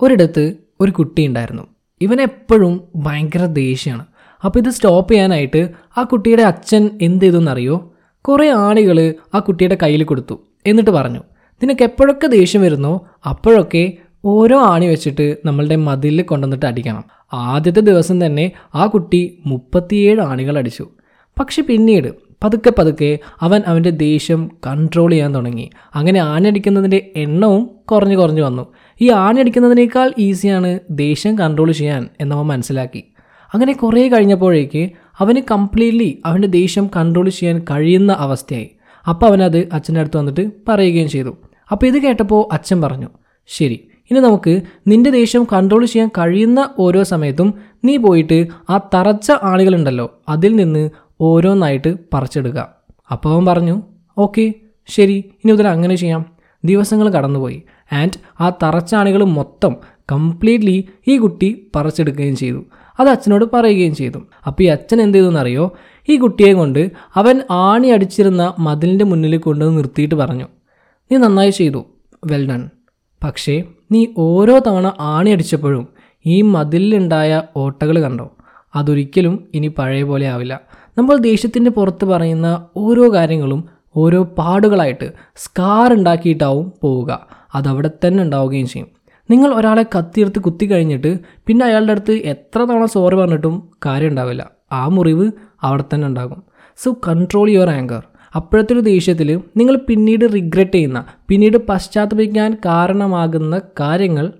ഒരിടത്ത് ഒരു കുട്ടി ഉണ്ടായിരുന്നു. ഇവൻ എപ്പോഴും ഭയങ്കര ദേഷ്യമാണ് അപ്പോൾ ഇത് സ്റ്റോപ്പ് ചെയ്യാനായിട്ട് ആ കുട്ടിയുടെ അച്ഛൻ എന്ത് ചെയ്തെന്നറിയോ? കുറേ ആണികൾ ആ കുട്ടിയുടെ കയ്യിൽ കൊടുത്തു. എന്നിട്ട് പറഞ്ഞു നിനക്ക് എപ്പോഴൊക്കെ ദേഷ്യം വരുന്നോ അപ്പോഴൊക്കെ ഓരോ ആണി വെച്ചിട്ട് നമ്മളുടെ മതിലിൽ കൊണ്ടുവന്നിട്ട് അടിക്കണം. ആദ്യത്തെ ദിവസം തന്നെ ആ കുട്ടി മുപ്പത്തിയേഴ് ആണികൾ അടിച്ചു. പക്ഷെ പിന്നീട് പതുക്കെ പതുക്കെ അവൻ അവന്റെ ദേഷ്യം കൺട്രോൾ ചെയ്യാൻ തുടങ്ങി. അങ്ങനെ ആണി ആണടിക്കുന്നതിന്റെ എണ്ണവും കുറഞ്ഞു കുറഞ്ഞു വന്നു. ഈ ആണിയടിക്കുന്നതിനേക്കാൾ ഈസിയാണ് ദേഷ്യം കൺട്രോൾ ചെയ്യാൻ എന്നവൻ മനസ്സിലാക്കി. അങ്ങനെ കുറേ കഴിഞ്ഞപ്പോഴേക്ക് അവന് കംപ്ലീറ്റ്ലി അവന്റെ ദേഷ്യം കൺട്രോൾ ചെയ്യാൻ കഴിയുന്ന അവസ്ഥയായി. അപ്പോൾ അവനത് അച്ഛന്റെ അടുത്ത് വന്നിട്ട് പറയുകയും ചെയ്തു. അപ്പോൾ ഇത് കേട്ടപ്പോൾ അച്ഛൻ പറഞ്ഞു ശരി ഇനി നമുക്ക് നിന്റെ ദേഷ്യം കൺട്രോൾ ചെയ്യാൻ കഴിയുന്ന ഓരോ സമയത്തും നീ പോയിട്ട് ആ തറച്ച ആളുകളുണ്ടല്ലോ അതിൽ നിന്ന് ഓരോന്നായിട്ട് പറിച്ചെടുക്കുക അപ്പോൾ അവൻ പറഞ്ഞു ഓക്കെ ശരി ഇനി മുതൽ അങ്ങനെ ചെയ്യാം. ദിവസങ്ങൾ കടന്നുപോയി. ആൻഡ് ആ തറച്ചാണികൾ മൊത്തം കംപ്ലീറ്റ്ലി ഈ കുട്ടി പറിച്ചെടുക്കുകയും ചെയ്തു. അത് അച്ഛനോട് പറയുകയും ചെയ്തു. അപ്പോൾ ഈ അച്ഛൻ എന്ത് ചെയ്തെന്നറിയോ ഈ കുട്ടിയെ കൊണ്ട് അവൻ ആണി അടിച്ചിരുന്ന മതിലിന്റെ മുന്നിൽ കൊണ്ടുവന്ന് നിർത്തിയിട്ട് പറഞ്ഞു നീ നന്നായി ചെയ്തു. വെൽ ഡൺ പക്ഷേ നീ ഓരോ തവണ ആണി അടിച്ചപ്പോഴും ഈ മതിലിലുണ്ടായ ഓട്ടകൾ കണ്ടോ? അതൊരിക്കലും ഇനി പഴയ പോലെ ആവില്ല. നമ്മൾ ദേഷ്യത്തിന്റെ പുറത്ത് പറയുന്ന ഓരോ കാര്യങ്ങളും ഓരോ പാടുകളായിട്ട് സ്കാർ ഉണ്ടാക്കിയിട്ടാവും പോവുക. അതവിടെ തന്നെ ഉണ്ടാവുകയും ചെയ്യും. നിങ്ങൾ ഒരാളെ കത്തിയെടുത്ത് കുത്തി കഴിഞ്ഞിട്ട് പിന്നെ അയാളുടെ അടുത്ത് എത്ര തവണ സോറി പറഞ്ഞിട്ടും കാര്യം ഉണ്ടാവില്ല ആ മുറിവ് അവിടെ തന്നെ ഉണ്ടാകും. സോ കൺട്രോൾ യുവർ ആങ്കർ അപ്പോഴത്തെ ഒരു ദേഷ്യത്തിൽ നിങ്ങൾ പിന്നീട് റിഗ്രറ്റ് ചെയ്യുന്ന പിന്നീട് പശ്ചാത്തപിക്കാൻ കാരണമാകുന്ന കാര്യങ്ങൾ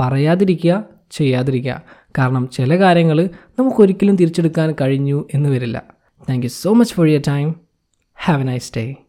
പറയാതിരിക്കുക ചെയ്യാതിരിക്കുക. കാരണം ചില കാര്യങ്ങൾ നമുക്കൊരിക്കലും തിരിച്ചെടുക്കാൻ കഴിഞ്ഞു എന്ന് വരില്ല. Thank you so much for your time Have a nice day.